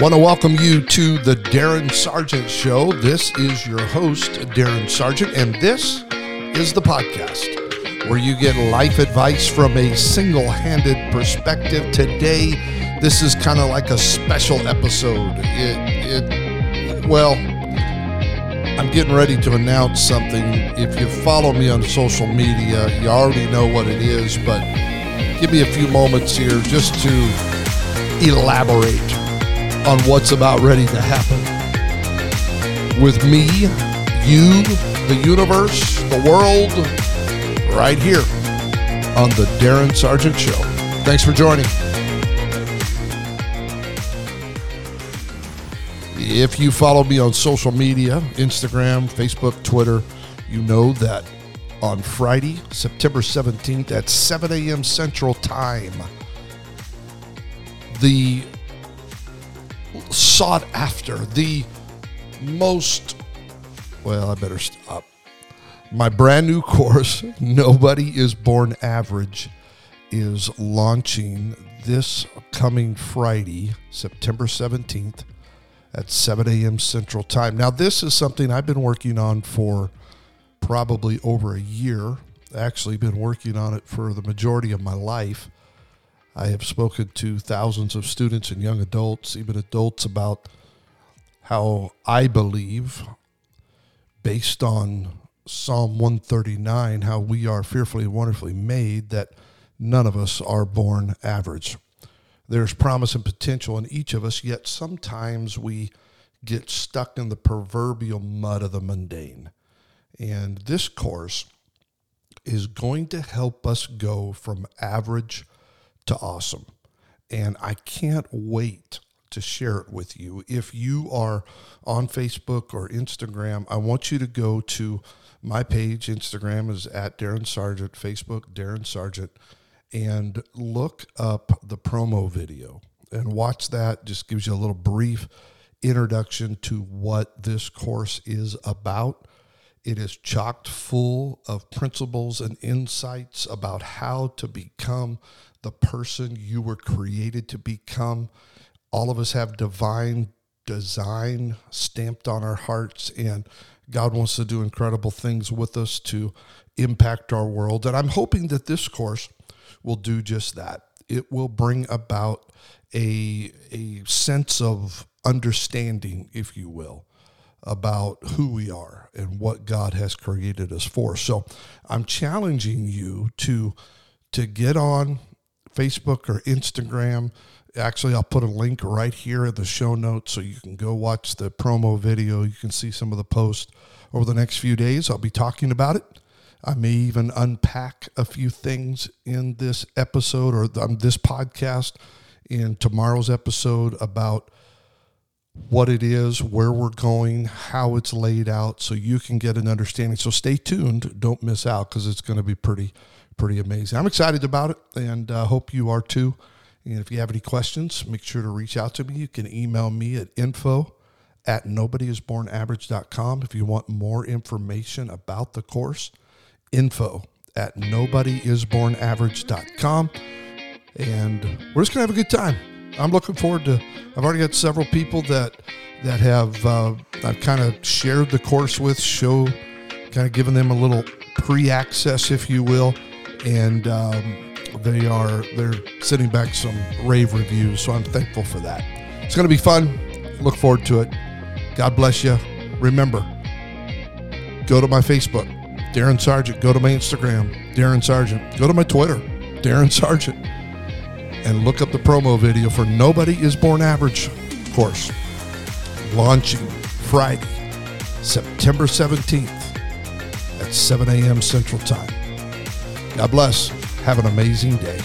Want to welcome you to the Darren Sargent Show. This is your host, Darren Sargent, and this is the podcast where you get life advice from a single handed perspective. Today, this is kind of like a special episode. It, it, well, I'm getting ready to announce something. If you follow me on social media, you already know what it is, but give me a few moments here just to elaborate on what's about ready to happen. With me, you, the universe, the world, right here on the Darren Sargent Show. Thanks for joining. If you follow me on social media, Instagram, Facebook, Twitter, you know that on Friday, September 17th at 7 a.m. Central Time, the sought after, the most, well, I better stop. My brand new course, Nobody is Born Average, is launching this coming Friday, September 17th at 7 a.m. Central Time. Now, this is something I've been working on for probably over a year. Actually, been working on it for the majority of my life. I have spoken to thousands of students and young adults, even adults, about how I believe, based on Psalm 139, how we are fearfully and wonderfully made, that none of us are born average. There's promise and potential in each of us, yet sometimes we get stuck in the proverbial mud of the mundane. And this course is going to help us go from average to awesome. And I can't wait to share it with you. If you are on Facebook or Instagram, I want you to go to my page. Instagram is at Darren Sargent, Facebook, Darren Sargent and look up the promo video and watch that. Just gives you a little brief introduction to what this course is about. It is chocked full of principles and insights about how to become the person you were created to become. All of us have divine design stamped on our hearts, and God wants to do incredible things with us to impact our world. And I'm hoping that this course will do just that. It will bring about a, a sense of understanding, if you will, about who we are and what God has created us for. So I'm challenging you to to get on Facebook or Instagram. Actually, I'll put a link right here in the show notes so you can go watch the promo video. You can see some of the posts over the next few days. I'll be talking about it. I may even unpack a few things in this episode or um, this podcast in tomorrow's episode about what it is, where we're going, how it's laid out, so you can get an understanding. So stay tuned. Don't miss out because it's going to be pretty, pretty amazing. I'm excited about it and uh, hope you are too. And if you have any questions, make sure to reach out to me. You can email me at info at nobodyisbornaverage.com if you want more information about the course info at nobodyisbornaverage.com. And we're just going to have a good time. I'm looking forward to, I've already got several people that, that have, uh, I've kind of shared the course with, show, kind of given them a little pre-access, if you will. And, um, they are, they're sending back some rave reviews. So I'm thankful for that. It's going to be fun. Look forward to it. God bless you. Remember, go to my Facebook Darren Sargent. Go to my Instagram, Darren Sargent. Go to my Twitter, Darren Sargent. And look up the promo video for Nobody is Born Average course. Launching Friday, September 17th at 7 a.m. Central Time. God bless. Have an amazing day.